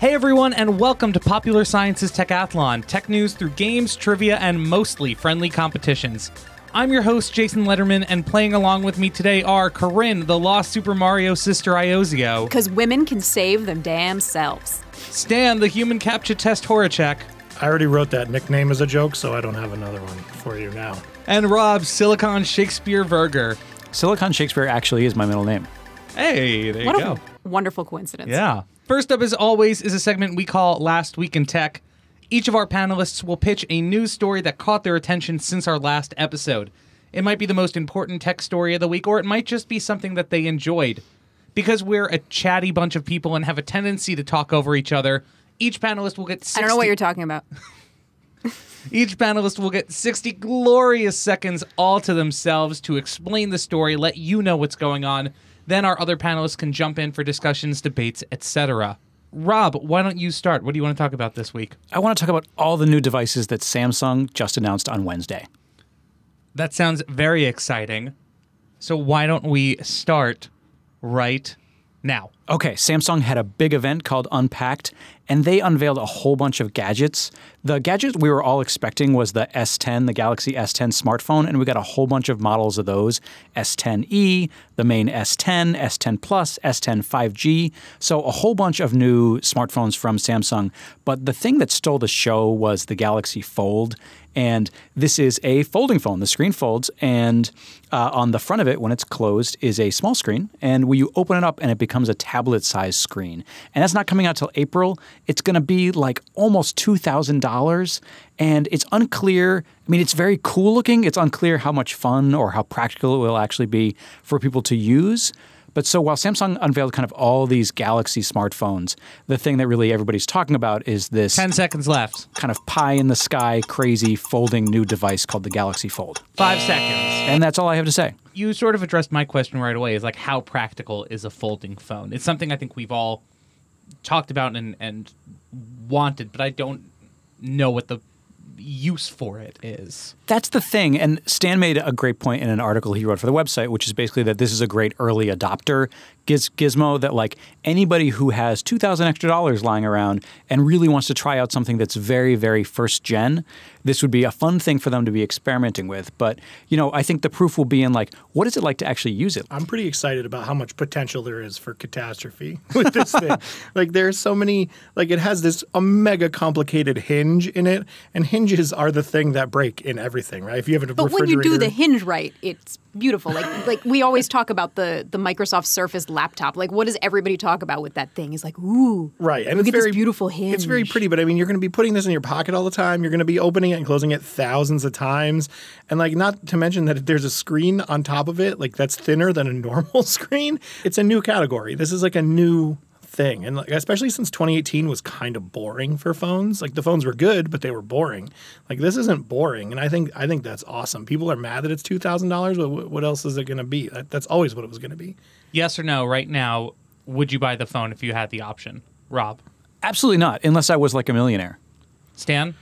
Hey everyone, and welcome to Popular Science's Techathlon, tech news through games, trivia, and mostly friendly competitions. I'm your host, Jason Lederman, and playing along with me today are Corinne, the lost Super Mario sister Iozzio, Because women can save them damn selves. Stan, the human capture test Horaczek, I already wrote that nickname as a joke, so I don't have another one for you now. and Rob, Silicon Shakespeare Verger. Silicon Shakespeare actually is my middle name. Hey, there What you a go. wonderful coincidence. Yeah. First up, as always, is a segment we call Last Week in Tech. Each of our panelists will pitch a news story that caught their attention since our last episode. It might be the most important tech story of the week, or it might just be something that they enjoyed. Because we're a chatty bunch of people and have a tendency to talk over each other, each panelist will get 60, I don't know what you're talking about. each panelist will get 60 glorious seconds all to themselves to explain the story, let you know what's going on. Then our other panelists can jump in for discussions, debates, etc. Rob, why don't you start? What do you want to talk about this week? I want to talk about all the new devices that Samsung just announced on Wednesday. That sounds very exciting. So why don't we start right now? Okay, Samsung had a big event called Unpacked, and they unveiled a whole bunch of gadgets. The gadget we were all expecting was the S10, the Galaxy S10 smartphone, and we got a whole bunch of models of those S10e, the main S10, S10 Plus, S10 5G. So, a whole bunch of new smartphones from Samsung. But the thing that stole the show was the Galaxy Fold. And this is a folding phone. The screen folds, and uh, on the front of it, when it's closed, is a small screen. And when you open it up, and it becomes a tablet size screen. And that's not coming out till April. It's going to be like almost $2,000. And it's unclear. I mean, it's very cool looking. It's unclear how much fun or how practical it will actually be for people to use. But so while Samsung unveiled kind of all these Galaxy smartphones, the thing that really everybody's talking about is this 10 seconds left. kind of pie in the sky, crazy folding new device called the Galaxy Fold. Five seconds. And that's all I have to say. You sort of addressed my question right away is like how practical is a folding phone? It's something I think we've all talked about and, and wanted, but I don't know what the use for it is. That's the thing. And Stan made a great point in an article he wrote for the website, which is basically that this is a great early adopter giz- gizmo that, like, anybody who has 2000 extra dollars lying around and really wants to try out something that's very, very first gen, this would be a fun thing for them to be experimenting with. But, you know, I think the proof will be in, like, what is it like to actually use it? I'm pretty excited about how much potential there is for catastrophe with this thing. like there's so many like it has this a mega complicated hinge in it, and hinges are the thing that break in everything, right? If you have a But when you do the hinge right, it's beautiful. Like like we always talk about the the Microsoft Surface laptop. Like what does everybody talk about with that thing? Is like, ooh, Right, and it's very beautiful It's very pretty, but I mean, you're going to be putting this in your pocket all the time. You're going to be opening it and closing it thousands of times, and like not to mention that if there's a screen on top of it, like that's thinner than a normal screen. It's a new category. This is like a new thing, and like, especially since 2018 was kind of boring for phones. Like the phones were good, but they were boring. Like this isn't boring, and I think I think that's awesome. People are mad that it's two thousand dollars, but what else is it going to be? That, that's always what it was going to be. Yes or no, right now, would you buy the phone if you had the option? Rob. Absolutely not, unless I was like a millionaire. Stan?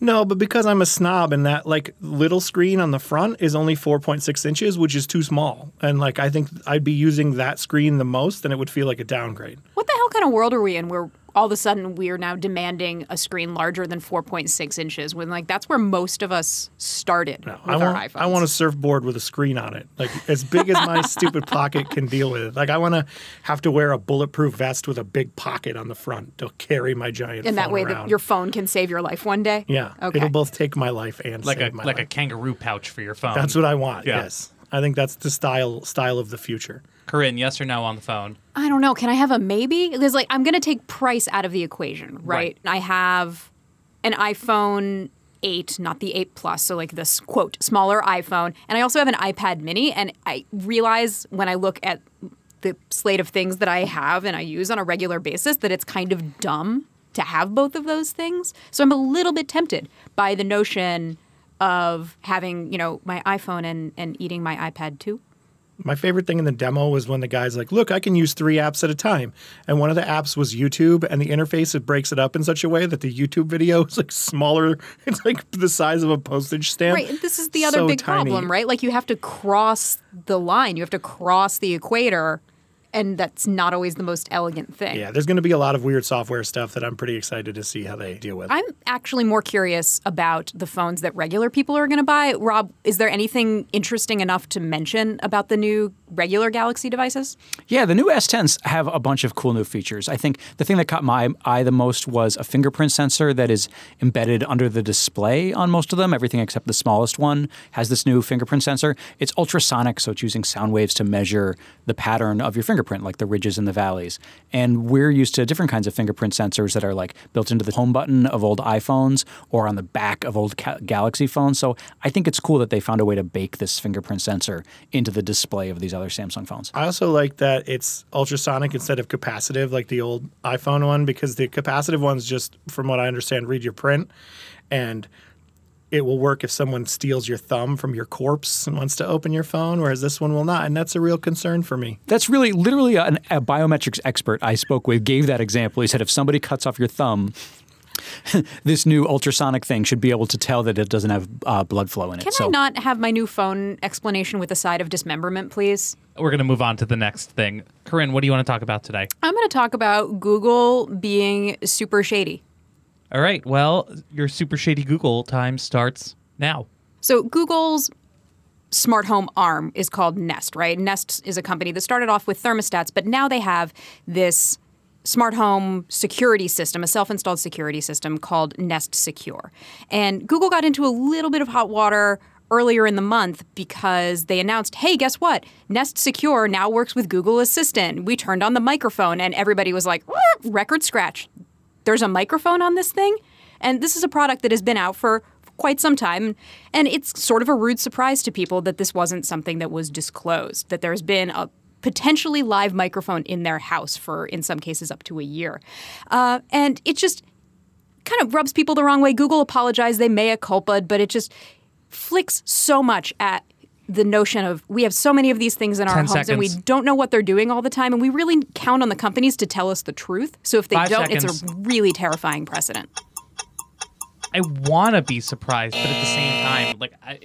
No, but because I'm a snob and that like little screen on the front is only 4.6 inches, which is too small. And like I think I'd be using that screen the most and it would feel like a downgrade. What the hell kind of world are we in where all of a sudden we are now demanding a screen larger than 4.6 inches when like that's where most of us started with I our want iPhones. I want a surfboard with a screen on it. Like as big as my stupid pocket can deal with it. Like I want to have to wear a bulletproof vest with a big pocket on the front to carry my giant and that way around. that your phone can save your life one day. Yeah. Okay. It'll both take my life and Like save a my like a kangaroo pouch for your phone. That's what I want. Yeah. Yes. I think that's the style style of the future. Corinne, yes or no on the phone? I don't know. Can I have a maybe? Because like I'm gonna take price out of the equation, right? I have an iPhone 8, not the 8 Plus, so like this quote smaller iPhone, and I also have an iPad Mini. And I realize when I look at the slate of things that I have and I use on a regular basis that it's kind of dumb to have both of those things. So I'm a little bit tempted by the notion of having you know my iPhone and and eating my iPad too. My favorite thing in the demo was when the guy's like, "Look, I can use three apps at a time," and one of the apps was YouTube, and the interface it breaks it up in such a way that the YouTube video is like smaller. It's like the size of a postage stamp. Right. This is the other So big tiny. problem, right? Like you have to cross the line, you have to cross the equator. And that's not always the most elegant thing. Yeah, there's going to be a lot of weird software stuff that I'm pretty excited to see how they deal with. I'm actually more curious about the phones that regular people are going to buy. Rob, is there anything interesting enough to mention about the new regular Galaxy devices? Yeah, the new S10s have a bunch of cool new features. I think the thing that caught my eye the most was a fingerprint sensor that is embedded under the display on most of them. Everything except the smallest one has this new fingerprint sensor. It's ultrasonic, so it's using sound waves to measure the pattern of your fingerprint, like the ridges and the valleys. And we're used to different kinds of fingerprint sensors that are like built into the home button of old iPhones or on the back of old ca- Galaxy phones. So I think it's cool that they found a way to bake this fingerprint sensor into the display of these other Samsung phones. I also like that it's ultrasonic instead of capacitive like the old iPhone one because the capacitive ones just, from what I understand, read your print and it will work if someone steals your thumb from your corpse and wants to open your phone, whereas this one will not. And that's a real concern for me. That's really literally an, a biometrics expert I spoke with gave that example. He said if somebody cuts off your thumb, this new ultrasonic thing should be able to tell that it doesn't have uh, blood flow in it. Can so I not have my new phone explanation with a side of dismemberment, please? We're going to move on to the next thing. Corinne, what do you want to talk about today? I'm going to talk about Google being super shady. All right. Well, your super shady Google time starts now. So Google's smart home arm is called Nest, right? Nest is a company that started off with thermostats, but now they have this smart home security system, a self-installed security system called Nest Secure. And Google got into a little bit of hot water earlier in the month because they announced, "Hey, guess what? Nest Secure now works with Google Assistant." We turned on the microphone and everybody was like, "Record scratch. There's a microphone on this thing?" And this is a product that has been out for quite some time. And it's sort of a rude surprise to people that this wasn't something that was disclosed, that there's been a potentially live microphone in their house for, in some cases, up to a year. Uh, and it just kind of rubs people the wrong way. Google apologized, they may mea culpa, but it just flicks so much at the notion of we have so many of these things in our 10 homes and we don't know what they're doing all the time and we really count on the companies to tell us the truth. So if they Five don't, it's a really terrifying precedent. I want to be surprised, but at the same time, like I,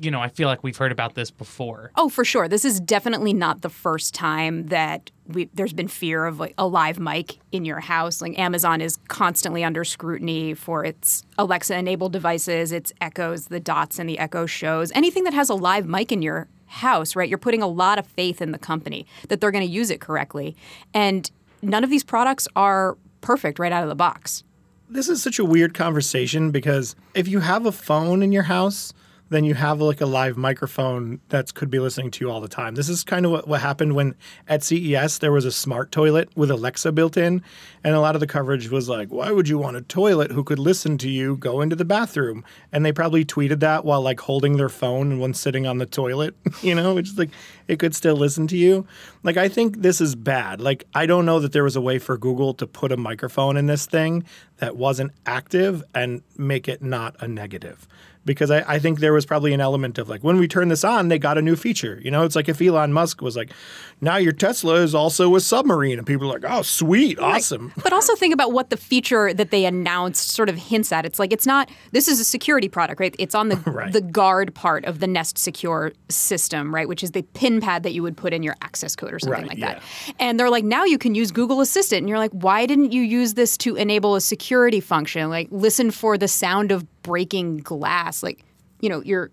you know, I feel like we've heard about this before. Oh, for sure. This is definitely not the first time that we, there's been fear of like a live mic in your house. Like Amazon is constantly under scrutiny for its Alexa-enabled devices, its Echoes, the Dots, and the Echo shows. Anything that has a live mic in your house, right? You're putting a lot of faith in the company that they're going to use it correctly, and none of these products are perfect right out of the box. This is such a weird conversation because if you have a phone in your house, then you have like a live microphone that could be listening to you all the time. This is kind of what, what happened when at CES there was a smart toilet with Alexa built in, and a lot of the coverage was like, "Why would you want a toilet who could listen to you go into the bathroom?" And they probably tweeted that while like holding their phone and one sitting on the toilet, you know, which is like it could still listen to you. Like I think this is bad. Like I don't know that there was a way for Google to put a microphone in this thing that wasn't active and make it not a negative because I, I think there was probably an element of like when we turn this on, they got a new feature. You know, it's like if Elon Musk was like, now your Tesla is also a submarine, and people are like, oh, sweet, awesome. But also think about what the feature that they announced sort of hints at. It's like it's not this is a security product, right? It's on the Right. the guard part of the Nest Secure system, right? Which is the pin pad that you would put in your access code or something Right, like yeah. that. And they're like, now you can use Google Assistant. And you're like, why didn't you use this to enable a security function? Like listen for the sound of breaking glass. Like, you know, you're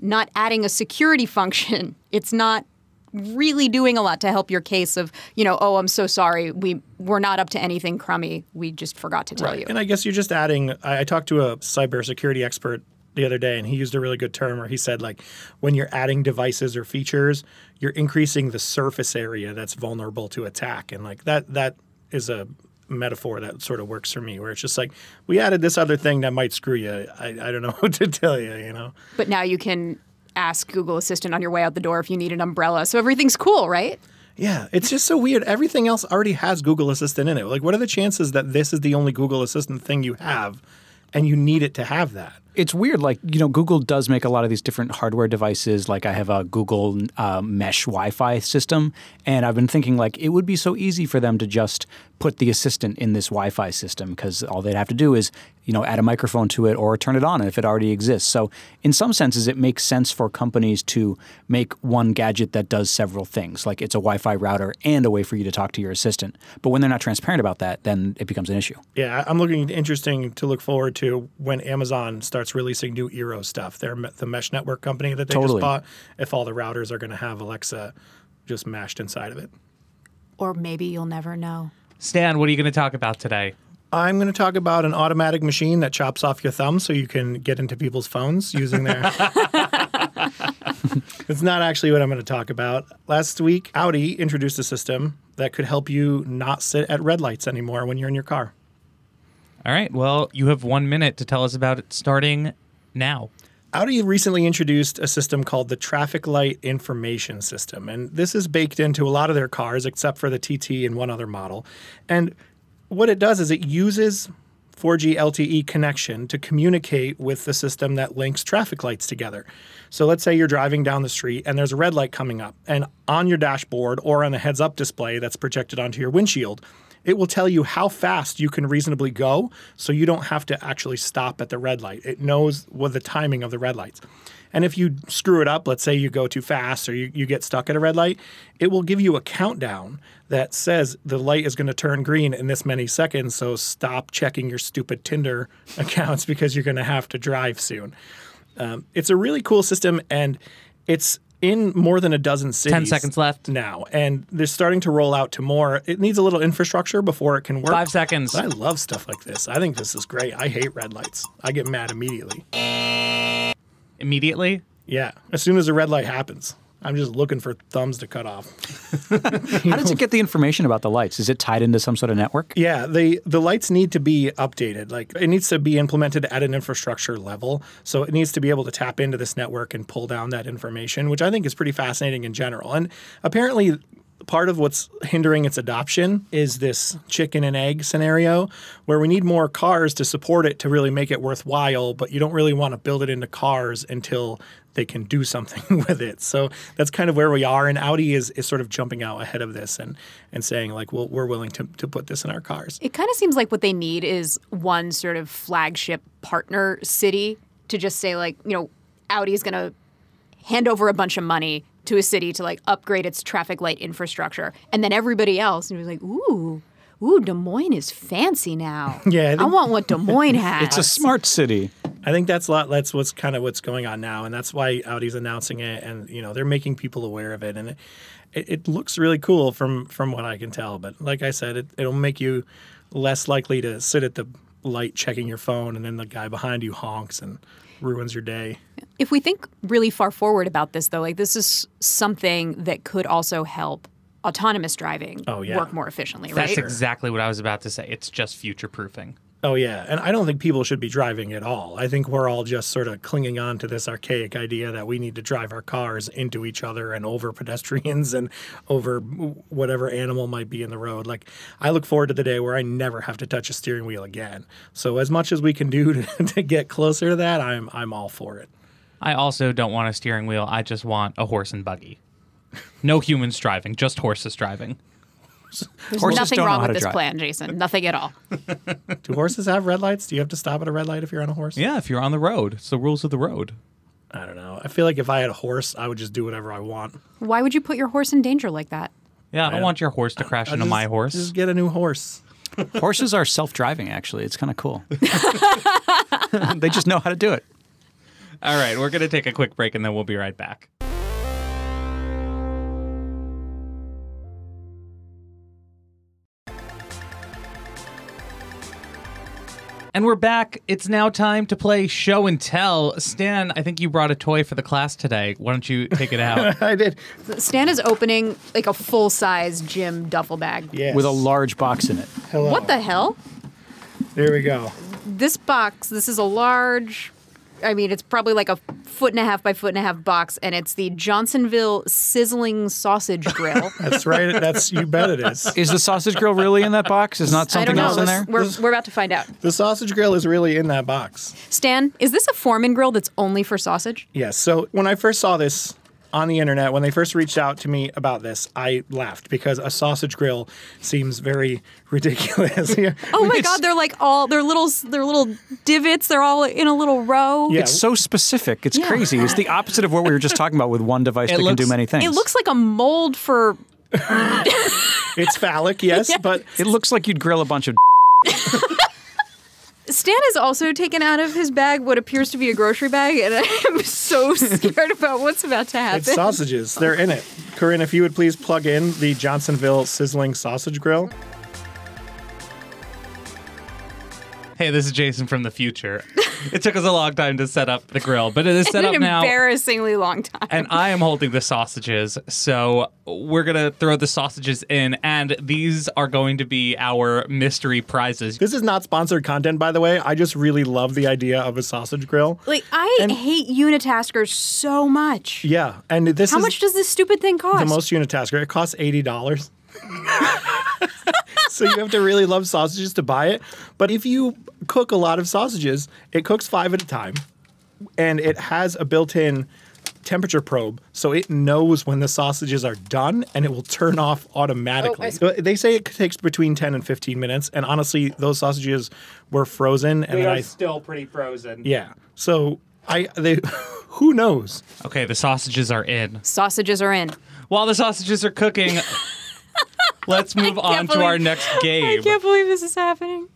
not adding a security function. It's not really doing a lot to help your case of, you know, oh, I'm so sorry. We we're not up to anything crummy. We just forgot to tell you. And I guess you're just adding. I, I talked to a cybersecurity expert the other day, and he used a really good term where he said, like, when you're adding devices or features, you're increasing the surface area that's vulnerable to attack, and like that that is a metaphor that sort of works for me, where it's just like we added this other thing that might screw you. I, I don't know what to tell you, you know. But now you can ask Google Assistant on your way out the door if you need an umbrella. So everything's cool, right? Yeah, it's just so weird. Everything else already has Google Assistant in it. Like, what are the chances that this is the only Google Assistant thing you have, and you need it to have that? It's weird. Like you know, Google does make a lot of these different hardware devices. Like I have a Google uh, Mesh Wi-Fi system, and I've been thinking like it would be so easy for them to just put the assistant in this Wi-Fi system because all they'd have to do is you know add a microphone to it or turn it on if it already exists. So in some senses, it makes sense for companies to make one gadget that does several things. Like it's a Wi-Fi router and a way for you to talk to your assistant. But when they're not transparent about that, then it becomes an issue. Yeah, I'm looking interesting to look forward to when Amazon starts releasing new Eero stuff. They're the mesh network company that they Totally. just bought. If all the routers are going to have Alexa just mashed inside of it. Or maybe you'll never know. Stan, what are you going to talk about today? I'm going to talk about an automatic machine that chops off your thumb so you can get into people's phones using their. it's not actually what I'm going to talk about. Last week, Audi introduced a system that could help you not sit at red lights anymore when you're in your car. All right. Well, you have one minute to tell us about it starting now. Audi recently introduced a system called the Traffic Light Information System, and this is baked into a lot of their cars except for the TT and one other model. And what it does is it uses 4G LTE connection to communicate with the system that links traffic lights together. So let's say you're driving down the street and there's a red light coming up, and on your dashboard or on the heads up display that's projected onto your windshield, it will tell you how fast you can reasonably go so you don't have to actually stop at the red light. It knows what the timing of the red lights. And if you screw it up, let's say you go too fast or you, you get stuck at a red light, it will give you a countdown that says the light is going to turn green in this many seconds. So stop checking your stupid Tinder accounts because you're going to have to drive soon. Um, it's a really cool system and it's in more than a dozen cities. 10 seconds left. Now, and they're starting to roll out to more. It needs a little infrastructure before it can work. Five seconds. But I love stuff like this. I think this is great. I hate red lights. I get mad immediately. Immediately. Yeah, as soon as a red light happens, I'm just looking for thumbs to cut off. How does it get the information about the lights? Is it tied into some sort of network? Yeah, the the lights need to be updated. Like it needs to be implemented at an infrastructure level. So it needs to be able to tap into this network and pull down that information, which I think is pretty fascinating in general. And apparently part of what's hindering its adoption is this chicken and egg scenario where we need more cars to support it to really make it worthwhile, but you don't really want to build it into cars until they can do something with it. So that's kind of where we are. And Audi is, is sort of jumping out ahead of this and, and saying, like, well, we're willing to, to put this in our cars. It kind of seems like what they need is one sort of flagship partner city to just say, like, you know, Audi is going to hand over a bunch of money to a city to like upgrade its traffic light infrastructure. And then everybody else was like, ooh, ooh, Des Moines is fancy now. Yeah, I I, want what Des Moines has. It's a smart city. I think that's a lot. That's what's kind of what's going on now, and that's why Audi's announcing it, and you know they're making people aware of it, and it, it, it looks really cool from from what I can tell. But like I said, it, it'll make you less likely to sit at the light checking your phone, and then the guy behind you honks and ruins your day. If we think really far forward about this, though, like this is something that could also help autonomous driving Oh, yeah. work more efficiently, right? That's exactly what I was about to say. It's just future proofing. Oh yeah, and I don't think people should be driving at all. I think we're all just sort of clinging on to this archaic idea that we need to drive our cars into each other and over pedestrians and over whatever animal might be in the road. Like I look forward to the day where I never have to touch a steering wheel again. So as much as we can do to, to get closer to that, I'm I'm all for it. I also don't want a steering wheel. I just want a horse and buggy. No humans driving, just horses driving. There's Horses nothing don't wrong with this drive. plan, Jason. Nothing at all. Do horses have red lights? Do you have to stop at a red light if you're on a horse? Yeah, if you're on the road, it's the rules of the road. I don't know. I feel like if I had a horse, I would just do whatever I want. Why would you put your horse in danger like that? Yeah, I don't want your horse to crash I'll into just- my horse. Just get a new horse. Horses are self-driving. Actually, it's kind of cool. they just know how to do it. All right, we're going to take a quick break and then we'll be right back. And we're back. It's now time to play show and tell. Stan, I think you brought a toy for the class today. Why don't you take it out? I did. Stan is opening like a full size gym duffel bag. Yes. With a large box in it. Hello. What the hell? There we go. This box, this is a large I mean, it's probably like a foot and a half by foot and a half box, and it's the Johnsonville Sizzling Sausage Grill. That's right. That's you bet it is. Is the sausage grill really in that box? Is not I don't something know. else in there? We're, we're about to find out. The sausage grill is really in that box. Stan, is this a Foreman grill that's only for sausage? Yes. So when I first saw this on the internet, when they first reached out to me about this, I laughed because a sausage grill seems very ridiculous. Yeah. Oh my It's- God, they're like all they're little they're little divots. They're all in a little row. Yeah. It's so specific. It's crazy. It's the opposite of what we were just talking about with one device that can do many things. It looks like a mold for It's phallic, yes, but It looks like you'd grill a bunch of. Stan has also taken out of his bag what appears to be a grocery bag, and I'm so scared about what's about to happen. it's sausages. They're in it. Corinne, if you would please plug in the Johnsonville sizzling sausage grill. Hey, this is Jason from the future. It took us a long time to set up the grill, but it is set an up now. embarrassingly long time. and I am holding the sausages. So we're going to throw the sausages in, and these are going to be our mystery prizes. This is not sponsored content, by the way. I just really love the idea of a sausage grill. Like I And- hate unitaskers so much. Yeah, and this How is much does this stupid thing cost? the most unitasker. It costs eighty dollars. so you have to really love sausages to buy it. But if you cook a lot of sausages, it cooks five at a time, and it has a built-in temperature probe, so it knows when the sausages are done, and it will turn off automatically. Oh, I see. So they say it takes between ten and fifteen minutes, and honestly, those sausages were frozen, and then I still pretty frozen. yeah. So I they who knows. Okay, the sausages are in. Sausages are in. While the sausages are cooking, let's move on to our next game. I can't believe this is happening.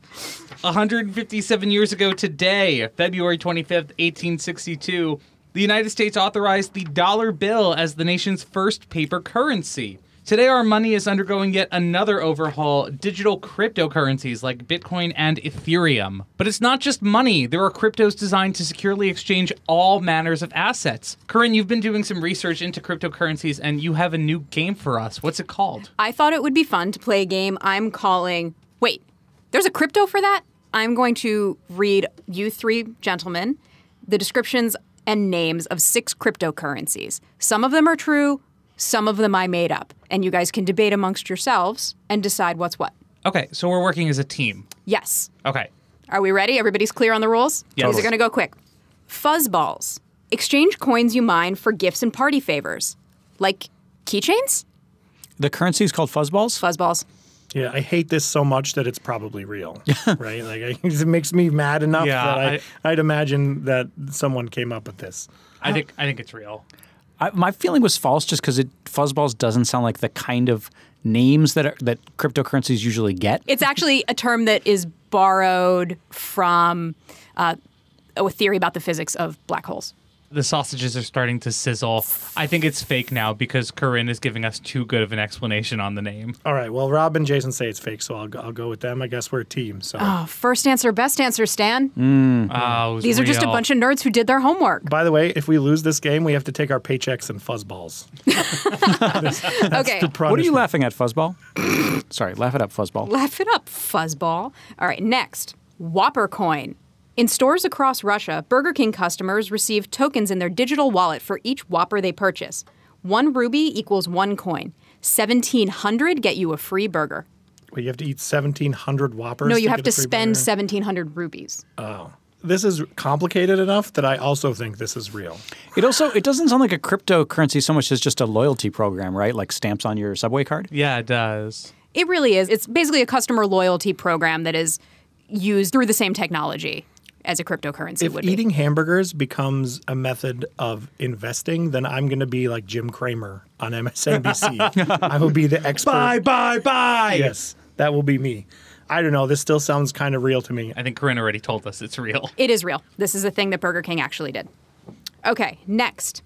157 years ago today, February 25th, 1862, the United States authorized the dollar bill as the nation's first paper currency. Today, our money is undergoing yet another overhaul digital cryptocurrencies like Bitcoin and Ethereum. But it's not just money, there are cryptos designed to securely exchange all manners of assets. Corinne, you've been doing some research into cryptocurrencies and you have a new game for us. What's it called? I thought it would be fun to play a game I'm calling. Wait, there's a crypto for that? I'm going to read you three gentlemen the descriptions and names of six cryptocurrencies. Some of them are true, some of them I made up. And you guys can debate amongst yourselves and decide what's what. Okay, so we're working as a team. Yes. Okay. Are we ready? Everybody's clear on the rules? Yes. These are going to go quick. Fuzzballs. Exchange coins you mine for gifts and party favors. Like keychains? The currency is called fuzzballs. Fuzzballs. Yeah, I hate this so much that it's probably real, right? Like, I, it makes me mad enough Yeah, that I, I- I, would imagine that someone came up with this. I think I think it's real. I, my feeling was false just because it fuzzballs doesn't sound like the kind of names that are, that cryptocurrencies usually get. It's actually a term that is borrowed from uh, a theory about the physics of black holes. The sausages are starting to sizzle. I think it's fake now because Corinne is giving us too good of an explanation on the name. All right, well, Rob and Jason say it's fake, so I'll go, I'll go with them. I guess we're a team. So, Oh, first answer, best answer, Stan. Oh, it was These are just a bunch of nerds who did their homework. by the way, if we lose this game, we have to take our paychecks and fuzzballs. okay, The What are you laughing at, fuzzball? Sorry, laugh it up, fuzzball. laugh it up, fuzzball. All right, next, Whopper coin. In stores across Russia, Burger King customers receive tokens in their digital wallet for each Whopper they purchase. One ruby equals one coin. 1700 get you a free burger. Well, you have to eat 1,700 Whoppers. No, you have get to spend burger? 1700 rubies. Oh this is complicated enough that I also think this is real. It also it doesn't sound like a cryptocurrency so much as just a loyalty program, right? Like stamps on your subway card. Yeah, it does. It really is. It's basically a customer loyalty program that is used through the same technology as a cryptocurrency If would eating hamburgers becomes a method of investing, then I'm going to be like Jim Cramer on MSNBC. I will be the expert. bye, bye. Bye yes, that will be me. I don't know. This still sounds kind of real to me. I think Corinne already told us it's real. It is real. This is a thing that Burger King actually did. Okay, next.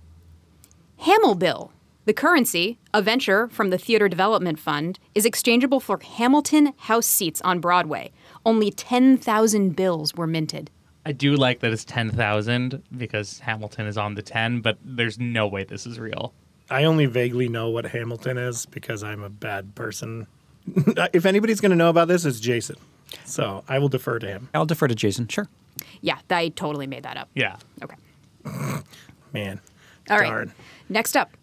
Hamel Bill. The currency, a venture from the Theater Development Fund, is exchangeable for Hamilton house seats on Broadway. Only 10,000 bills were minted. I do like that it's 10,000 because Hamilton is on the 10, but there's no way this is real. I only vaguely know what Hamilton is because I'm a bad person. if anybody's going to know about this, it's Jason. So I will defer to him. I'll defer to Jason. Sure. Yeah, I totally made that up. Yeah. Okay. Man. All right. Darn. Next up,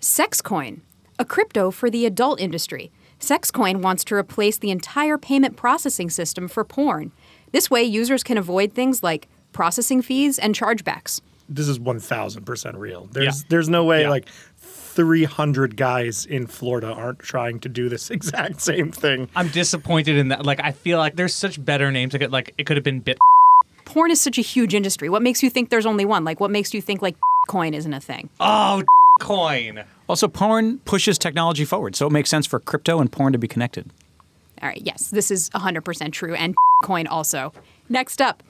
Sexcoin, a crypto for the adult industry. Sexcoin wants to replace the entire payment processing system for porn. This way, users can avoid things like processing fees and chargebacks. This is 1000% real. There's Yeah. there's no way Yeah. like 300 guys in Florida aren't trying to do this exact same thing. I'm disappointed in that. Like, I feel like there's such better names. Like, it- like it could have been Bit. Porn is such a huge industry. What makes you think there's only one? Like, what makes you think like coin isn't a thing? Oh, coin. Also, porn pushes technology forward, so it makes sense for crypto and porn to be connected. All right, yes, this is 100% true, and coin also. Next up,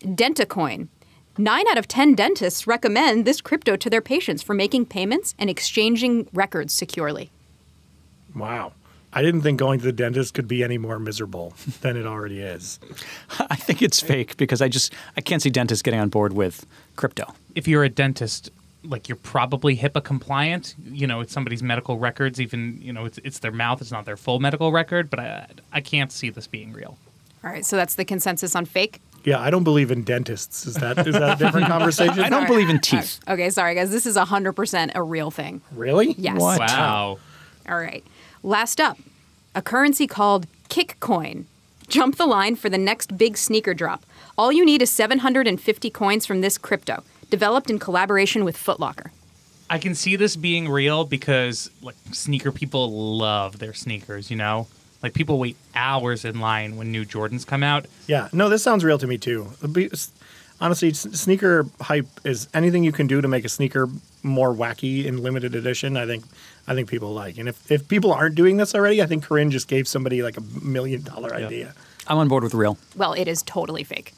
DentaCoin. Nine out of 10 dentists recommend this crypto to their patients for making payments and exchanging records securely. Wow. I didn't think going to the dentist could be any more miserable than it already is. I think it's fake because I just I can't see dentists getting on board with crypto. If you're a dentist, like you're probably HIPAA compliant. You know, it's somebody's medical records. Even you know, it's it's their mouth. It's not their full medical record. But I I can't see this being real. All right, so that's the consensus on fake. Yeah, I don't believe in dentists. Is that is that a different conversation? I don't believe in teeth. Okay, sorry guys, this is 100% a real thing. Really? Yes. What? Wow. All right. Last up, a currency called Kickcoin. Jump the line for the next big sneaker drop. All you need is 750 coins from this crypto, developed in collaboration with Footlocker. I can see this being real because like sneaker people love their sneakers. You know, like people wait hours in line when new Jordans come out. Yeah. No, this sounds real to me too. Honestly, sneaker hype is anything you can do to make a sneaker more wacky in limited edition. I think, I think people like. And if, if people aren't doing this already, I think Corinne just gave somebody like a million dollar idea. I'm on board with real. Well, it is totally fake.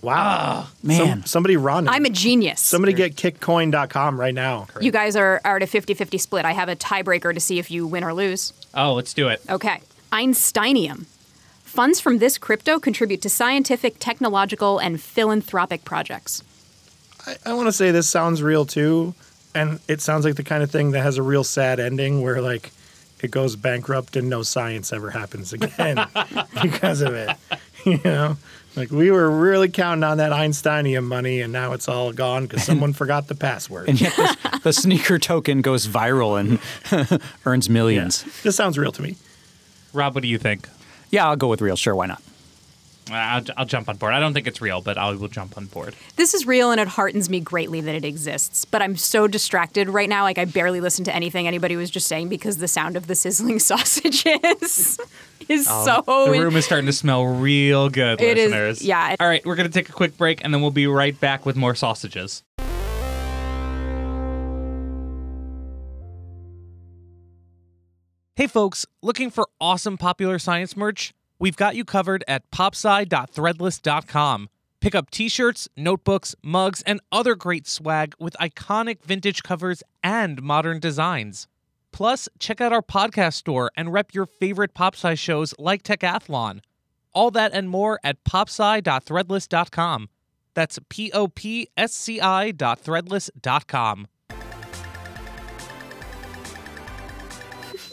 Wow, ah, man. Some- somebody run. I'm a genius. somebody get kickcoin.com right now. you guys are, are at a 50 50 split. I have a tiebreaker to see if you win or lose. Oh, let's do it. Okay. Einsteinium. Funds from this crypto contribute to scientific, technological, and philanthropic projects. I, I want to say this sounds real too, and it sounds like the kind of thing that has a real sad ending where like it goes bankrupt and no science ever happens again because of it. You know, like we were really counting on that Einsteinium money, and now it's all gone because someone forgot the password. And yet this, the sneaker token goes viral and earns Yeah. millions. This sounds real to me. Rob, what do you think? Yeah, I'll go with real. Sure, why not? I'll, I'll jump on board. I don't think it's real, but I will jump on board. This is real and it heartens me greatly that it exists. But I'm so distracted right now. Like, I barely listen to anything anybody was just saying because the sound of the sizzling sausages is oh, so. the room is starting to smell real good, It is- listeners. yeah. All right, we're going to take a quick break and then we'll be right back with more sausages. Hey folks, looking for awesome popular science merch? We've got you covered at popsci.threadless.com. Pick up t-shirts, notebooks, mugs, and other great swag with iconic vintage covers and modern designs. Plus, check out our podcast store and rep your favorite PopSci shows like Techathlon. All that and more at popsci.threadless.com. That's P O P S C I dot threadless.com.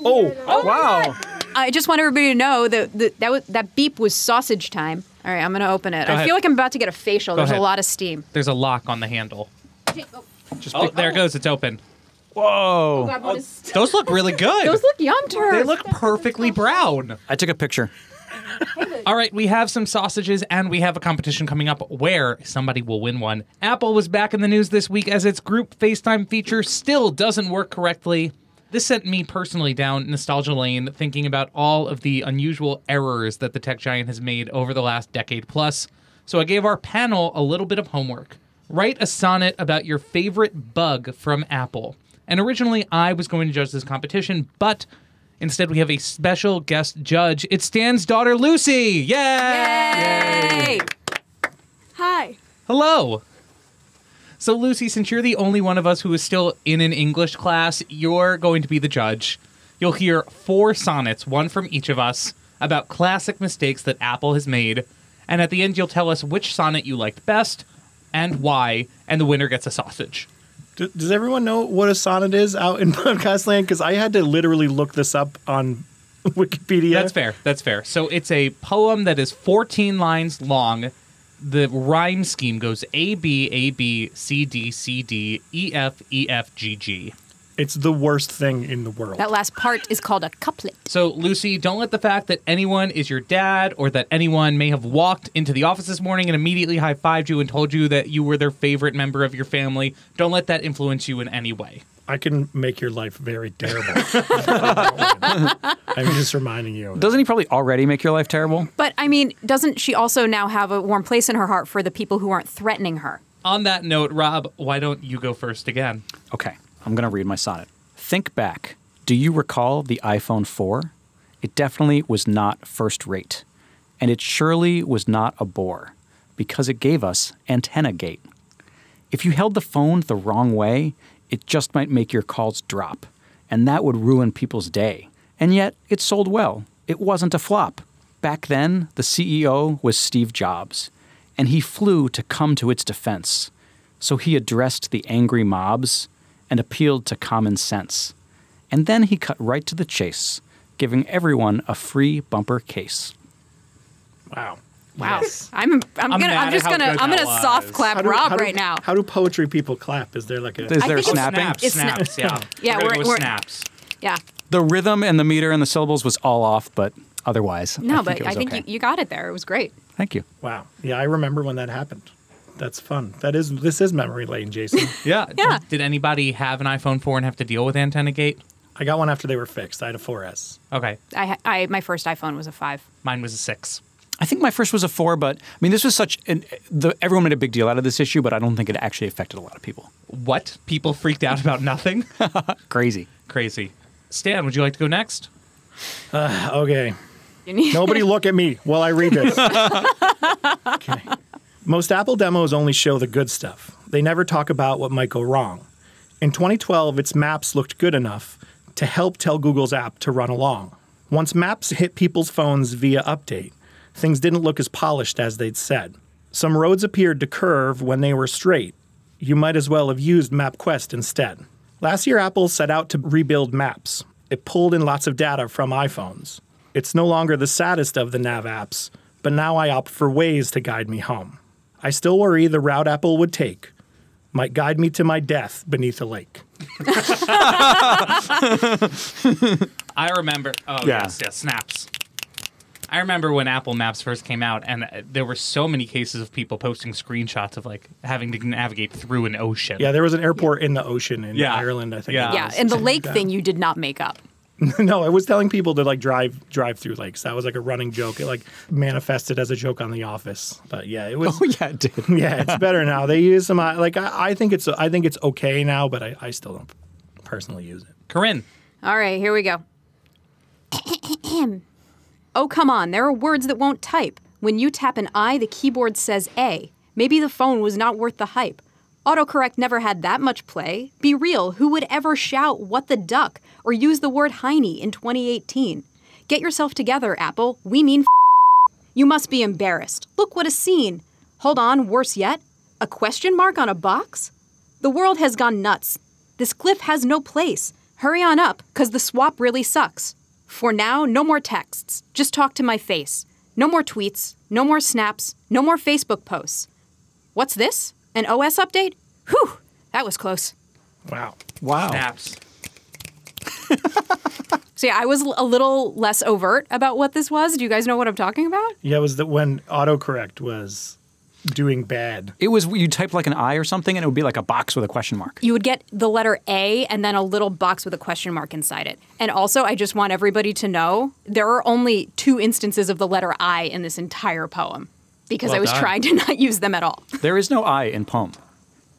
Oh, oh, Wow. I just want everybody to know that that, that, was, that beep was sausage time. All right, I'm going to open it. I ahead. feel like I'm about to get a facial. There's ahead. a lot of steam. There's a lock on the handle. Oh. Just Oh, there it oh, oh. goes. It's open. Whoa. God, what is- Those look really good. Those look yum turd. they look perfectly brown. I took a picture. All right, we have some sausages and we have a competition coming up where somebody will win one. Apple was back in the news this week as its group FaceTime feature still doesn't work correctly. This sent me personally down nostalgia lane thinking about all of the unusual errors that the tech giant has made over the last decade plus. So I gave our panel a little bit of homework. Write a sonnet about your favorite bug from Apple. And originally I was going to judge this competition, but instead we have a special guest judge. It's Stan's daughter Lucy. Yay! Yay! Hi. Hello. So, Lucy, since you're the only one of us who is still in an English class, you're going to be the judge. You'll hear four sonnets, one from each of us, about classic mistakes that Apple has made. And at the end, you'll tell us which sonnet you liked best and why, and the winner gets a sausage. D- does everyone know what a sonnet is out in podcast land? Because I had to literally look this up on Wikipedia. That's fair. That's fair. So, it's a poem that is 14 lines long the rhyme scheme goes A B A B C D C D E F E F G G. It's the worst thing in the world. That last part is called a couplet. So, Lucy, don't let the fact that anyone is your dad or that anyone may have walked into the office this morning and immediately high fived you and told you that you were their favorite member of your family, don't let that influence you in any way. I can make your life very terrible. I'm just reminding you. Doesn't he probably already make your life terrible? But I mean, doesn't she also now have a warm place in her heart for the people who aren't threatening her? On that note, Rob, why don't you go first again? Okay, I'm going to read my sonnet. Think back. Do you recall the iPhone 4? It definitely was not first rate. And it surely was not a bore, because it gave us antenna gate. If you held the phone the wrong way, it just might make your calls drop, and that would ruin people's day. And yet, it sold well. It wasn't a flop. Back then, the CEO was Steve Jobs, and he flew to come to its defense. So he addressed the angry mobs and appealed to common sense. And then he cut right to the chase, giving everyone a free bumper case. Wow. Wow. Yes. I'm I'm, I'm gonna I'm just gonna I'm gonna soft was. clap do- Rob do- right now. How do poetry people clap? Is there like a. Is there think it's snapping? Snaps, It's sna- snaps, yeah. Yeah, we're, we're- we're- snaps. Yeah. The rhythm and the meter and the syllables was all off, but otherwise, No, I think but I think okay. you, you got it there. It was great. Thank you. Wow. Yeah, I remember when that happened. That's fun. That is. This is memory lane, Jason. Yeah. Yeah. Did anybody have an iPhone 4 and have to deal with antenna gate? I got one after they were fixed. I had a 4S. Okay. I I my first iPhone was a five. Mine was a 6. I think my first was a four, but I mean, this was such an, the everyone made a big deal out of this issue, but I don't think it actually affected a lot of people. What? People freaked out about nothing? Crazy. Crazy. Stan, would you like to go next? Uh, okay. Nobody look at me while I read this. okay. Most Apple demos only show the good stuff. They never talk about what might go wrong. In 2012, its maps looked good enough to help tell Google's app to run along. Once maps hit people's phones via update, things didn't look as polished as they'd said. Some roads appeared to curve when they were straight. You might as well have used MapQuest instead. Last year, Apple set out to rebuild Maps. It pulled in lots of data from iPhones. It's no longer the saddest of the nav apps, but now I opt for Waze to guide me home. I still worry the route Apple would take might guide me to my death beneath a lake. I remember. Oh, Yeah. yes, yes, snaps. I remember when Apple Maps first came out, and there were so many cases of people posting screenshots of like having to navigate through an ocean. Yeah, there was an airport in the ocean in Yeah. Ireland, I think. Yeah. yeah, and the lake Yeah. thing you did not make up. no, I was telling people to like drive drive through lakes. That was like a running joke. It like manifested as a joke on The Office. But yeah, it was. Oh yeah, it did. yeah, it's better now. They use some uh, like I, I think it's I think it's okay now, but I, I still don't personally use it. Corinne. All right, here we go. oh, come on. There are words that won't type. When you tap an I, the keyboard says A. Maybe the phone was not worth the hype. Autocorrect never had that much play. Be real, who would ever shout, What the duck? or use the word Heine in 2018? Get yourself together, Apple. We mean f- You must be embarrassed. Look what a scene. Hold on, worse yet? A question mark on a box? The world has gone nuts. This cliff has no place. Hurry on up, cause the swap really sucks. For now, no more texts. Just talk to my face. No more tweets, no more snaps, no more Facebook posts. What's this? An OS update? Whew, that was close. Wow. Wow. Snaps. So yeah, I was a little less overt about what this was. Do you guys know what I'm talking about? Yeah, it was that when autocorrect was doing bad. It was you type like an I or something, and it would be like a box with a question mark. You would get the letter A and then a little box with a question mark inside it. And also, I just want everybody to know there are only two instances of the letter I in this entire poem because Well I was done. trying to not use them at all. There is no I in poem.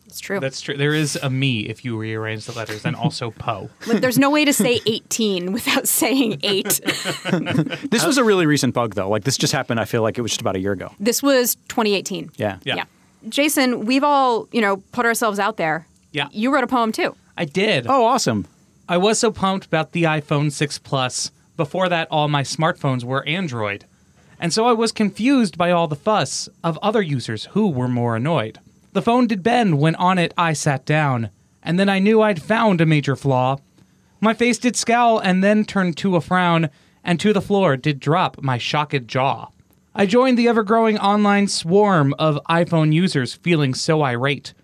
It's true. That's true. There is a me if you rearrange the letters, and also Poe. Like, there's no way to say 18 without saying 8. This was a really recent bug, though. Like this just happened. I feel like it was just about a year ago. This was 2018. Yeah. Yeah. Jason, we've all, you know, put ourselves out there. Yeah. You wrote a poem too. I did. Oh, awesome. I was so pumped about the iPhone 6 Plus. Before that, all my smartphones were Android. And so I was confused by all the fuss of other users who were more annoyed. The phone did bend when on it I sat down, and then I knew I'd found a major flaw. My face did scowl and then turned to a frown, and to the floor did drop my shocked jaw. I joined the ever growing online swarm of iPhone users feeling so irate.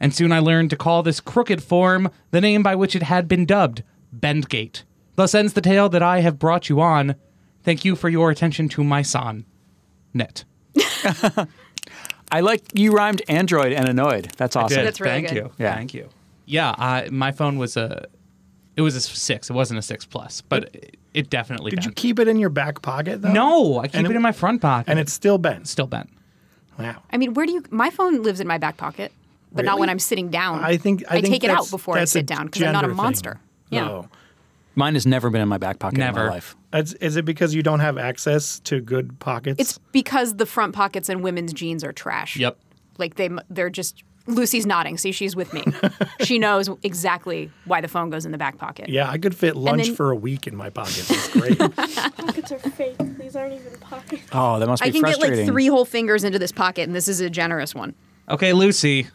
And soon I learned to call this crooked form the name by which it had been dubbed Bendgate. Thus ends the tale that I have brought you on. Thank you for your attention to my son. Net. I like you rhymed Android and annoyed. That's awesome. Did. That's really Thank good. you. Yeah. Thank you. Yeah, I, my phone was a. It was a six. It wasn't a six plus, but it, it definitely Did you keep it in your back pocket though? no, I keep it, it- in my front pocket, And it's still bent. still bent. Wow. I mean, where do you? My phone lives in my back pocket, but not when I'm sitting down. I think I, think take it out before I sit down because I'm not a gender thing. monster. Yeah. Oh. Mine has never been in my back pocket in my life. Is, is it because you don't have access to good pockets? It's because the front pockets in women's jeans are trash. Yep. Like they they're just Lucy's nodding. See, she's with me. she knows exactly why the phone goes in the back pocket. yeah, I could fit lunch then- for a week in my pockets. It's great. Pockets are fake. These aren't even pockets. Oh, that must be I can get like three whole fingers into this pocket, and this is a generous one. Okay, Lucy,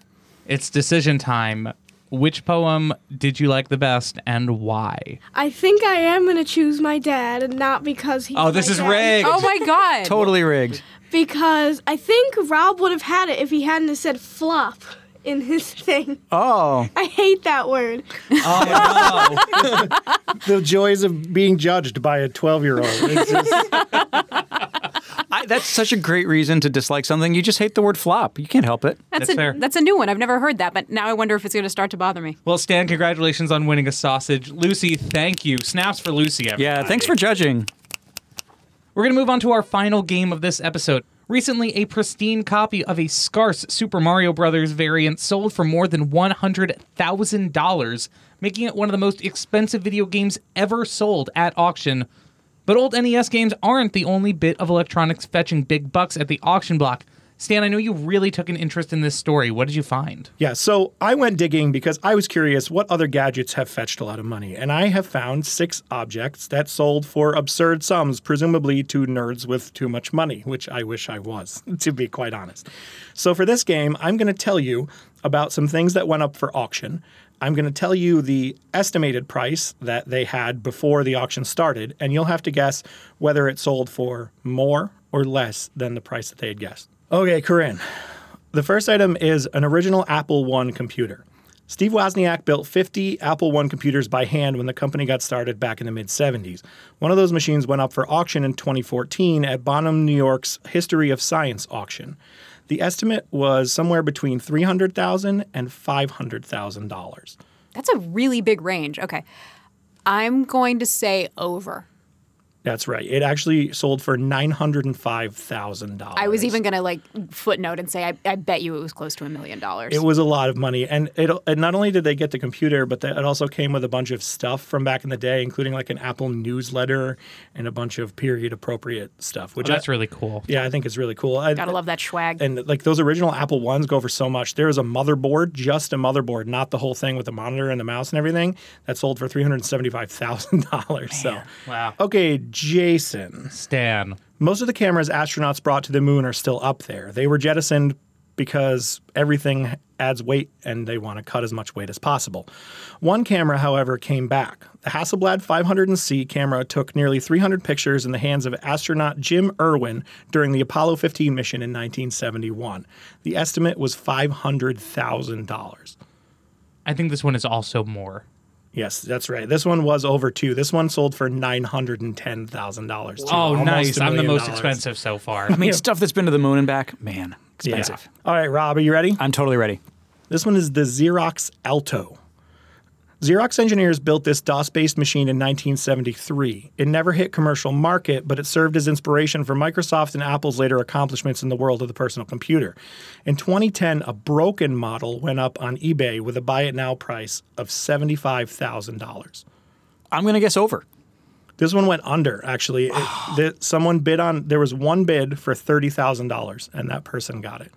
it's decision time. Which poem did you like the best and why? I think I am gonna choose my dad, and not because he. Oh, this my is dad. rigged. Oh my god! totally rigged. Because I think Rob would have had it if he hadn't have said flop in his thing. Oh, I hate that word. Oh the joys of being judged by a 12 year old. That's such a great reason to dislike something. You just hate the word flop. You can't help it. That's, That's a fair. that's a new one. I've never heard that, but now I wonder if it's going to start to bother me. Well, Stan, congratulations on winning a sausage. Lucy, thank you. Snaps for Lucy. Yeah, thanks for judging. We're going to move on to our final game of this episode. Recently, a pristine copy of a scarce Super Mario Brothers variant sold for more than $100,000, making it one of the most expensive video games ever sold at auction. But old NES games aren't the only bit of electronics fetching big bucks at the auction block. Stan, I know you really took an interest in this story. What did you find? yeah, so I went digging because I was curious what other gadgets have fetched a lot of money. And I have found six objects that sold for absurd sums, presumably to nerds with too much money, which I wish I was, to be quite honest. So for this game, I'm going to tell you about some things that went up for auction. I'm going to tell you the estimated price that they had before the auction started, and you'll have to guess whether it sold for more or less than the price that they had guessed. Okay, Corinne. The first item is an original Apple I computer. Steve Wozniak built 50 Apple I computers by hand when the company got started back in the mid 70s. One of those machines went up for auction in 2014 at Bonham, New York's History of Science auction. The estimate was somewhere between $300,000 and $500,000. That's a really big range. Okay. I'm going to say over. That's right. It actually sold for $905,000. I was even going to like footnote and say, I, I bet you it was close to a million dollars. It was a lot of money, and it and not only did they get the computer, but the, it also came with a bunch of stuff from back in the day, including like an Apple newsletter and a bunch of period appropriate stuff. Which Oh, that's I, really cool. yeah, I think it's really cool. I, Gotta love that swag. And like those original Apple ones go for so much. There is a motherboard, just a motherboard, not the whole thing with the monitor and the mouse and everything, that sold for three hundred seventy-five thousand dollars. So, Wow. okay, Jason. Stan. Most of the cameras astronauts brought to the moon are still up there. They were jettisoned because everything adds weight and they want to cut as much weight as possible. One camera, however, came back. The Hasselblad 500C camera took nearly 300 pictures in the hands of astronaut Jim Irwin during the Apollo 15 mission in 1971. The estimate was $500,000. I think this one is also more. Yes, that's right. This one was over two. This one sold for $910,000. Oh, nice. I'm the most dollars. expensive so far. I mean, stuff that's been to the moon and back, man, Yeah. expensive. All right, Rob, are you ready? I'm totally ready. This one is the Xerox Alto. Xerox engineers built this DOS based machine in 1973. It never hit commercial market, but it served as inspiration for Microsoft and Apple's later accomplishments in the world of the personal computer. In 2010, a broken model went up on eBay with a buy it now price of $75,000. I'm going to guess over. This one went under, actually. It, someone bid on, there was one bid for $30,000, and that person got it.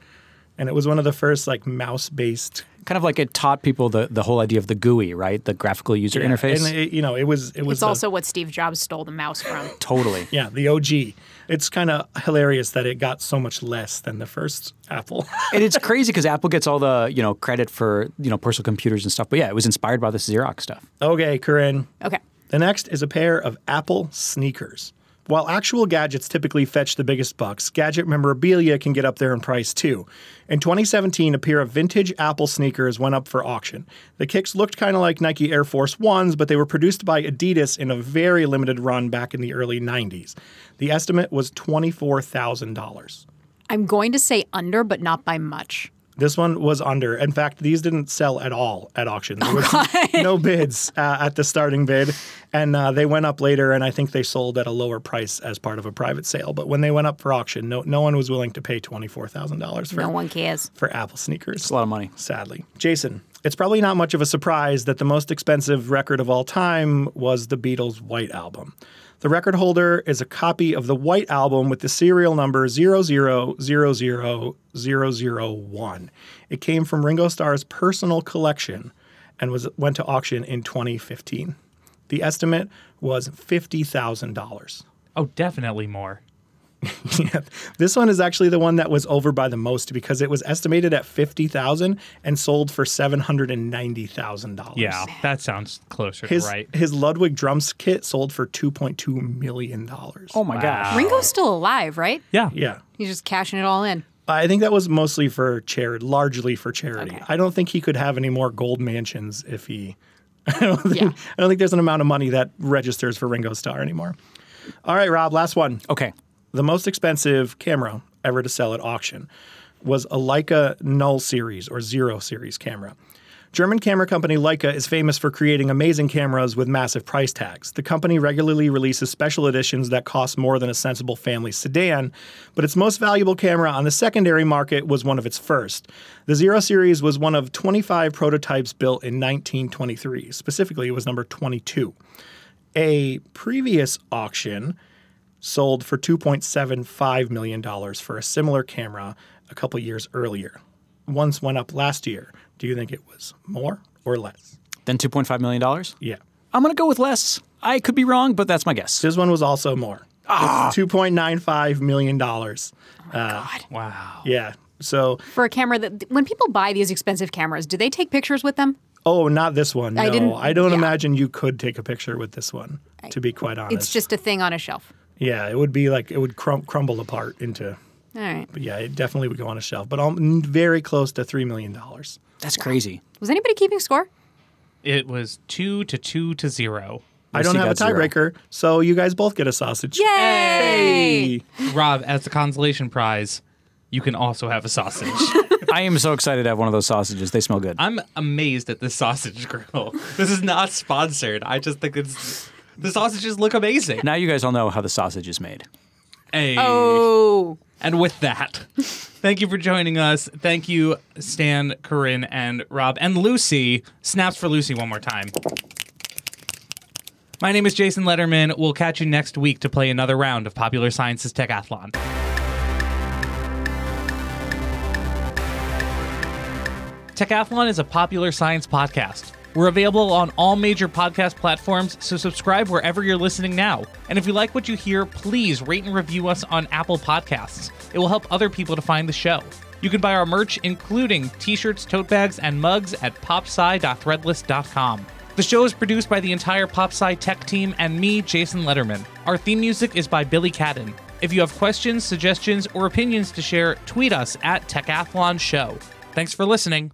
And it was one of the first like mouse based Kind of like it taught people the, the whole idea of the GUI, right? The graphical user interface. And it, you know, it was it was it's the- also what Steve Jobs stole the mouse from. totally. yeah the OG. It's kind of hilarious that it got so much less than the first Apple. and it's crazy because Apple gets all the you know credit for you know personal computers and stuff. But yeah, it was inspired by this Xerox stuff. okay, Corinne. Okay. The next is a pair of Apple sneakers. While actual gadgets typically fetch the biggest bucks, gadget memorabilia can get up there in price too. In 2017, a pair of vintage Apple sneakers went up for auction. The kicks looked kind of like Nike Air Force Ones, but they were produced by Adidas in a very limited run back in the early 90s. The estimate was $24,000. I'm going to say under, but not by much. This one was under. In fact, these didn't sell at all at auction. There was no bids uh, at the starting bid, and uh, they went up later. And I think they sold at a lower price as part of a private sale. But when they went up for auction, no no one was willing to pay twenty four thousand dollars for No one cares. for Apple sneakers. It's a lot of money. Sadly, Jason, it's probably not much of a surprise that the most expensive record of all time was the Beatles' White Album. The record holder is a copy of the White Album with the serial number 0000001. It came from Ringo Starr's personal collection and was went to auction in 2015. The estimate was $50,000. Oh, definitely more. Yeah. This one is actually the one that was over by the most because it was estimated at 50,000 and sold for $790,000. Yeah, that sounds closer His, to right. his Ludwig drums kit sold for $2.2 million. Oh my gosh. Ringo's still alive, right? Yeah. Yeah. He's just cashing it all in. I think that was mostly for charity, largely for charity. Okay. I don't think he could have any more gold mansions if he. I don't, think, Yeah. I don't think there's an amount of money that registers for Ringo Starr anymore. All right, Rob, last one. Okay. The most expensive camera ever to sell at auction was a Leica Null series or Zero series camera. German camera company Leica is famous for creating amazing cameras with massive price tags. The company regularly releases special editions that cost more than a sensible family sedan, but its most valuable camera on the secondary market was one of its first. The Zero series was one of 25 prototypes built in 1923. Specifically, it was number 22. A previous auction sold for $2.75 million for a similar camera a couple years earlier. Once went up last year. Do you think it was more or less? Than $2.5 million? Yeah. I'm going to go with less. I could be wrong, but that's my guess. This one was also more. Ah. It's $2.95 million. Oh, uh, God. Wow. Yeah. So, For a camera that, when people buy these expensive cameras, do they take pictures with them? oh, not this one. No, I I, didn't- don't yeah. imagine you could take a picture with this one, to be quite honest. It's just a thing on a shelf. Yeah, it would be like, it would crum- crumble apart into, All right. but yeah, it definitely would go on a shelf, but all, very close to $3 million. That's crazy. Was anybody keeping score? It was two to two to zero. I don't have a got zero. tiebreaker, so you guys both get a sausage. Yay! Hey! Rob, as the consolation prize, you can also have a sausage. I am so excited to have one of those sausages. They smell good. I'm amazed at this sausage grill. This is not sponsored. I just think it's the sausages look amazing. now you guys all know how the sausage is made. Hey. Oh. And with that, thank you for joining us. Thank you, Stan, Corinne, and Rob, and Lucy. Snaps for Lucy one more time. My name is Jason Lederman. We'll catch you next week to play another round of Popular Science's Techathlon. Techathlon is a popular science podcast. We're available on all major podcast platforms, so subscribe wherever you're listening now. And if you like what you hear, please rate and review us on Apple Podcasts. It will help other people to find the show. You can buy our merch, including t shirts, tote bags, and mugs, at popsci.threadless.com. The show is produced by the entire PopSci tech team and me, Jason Lederman. Our theme music is by Billy Cadden. If you have questions, suggestions, or opinions to share, tweet us at Techathlon Show. Thanks for listening.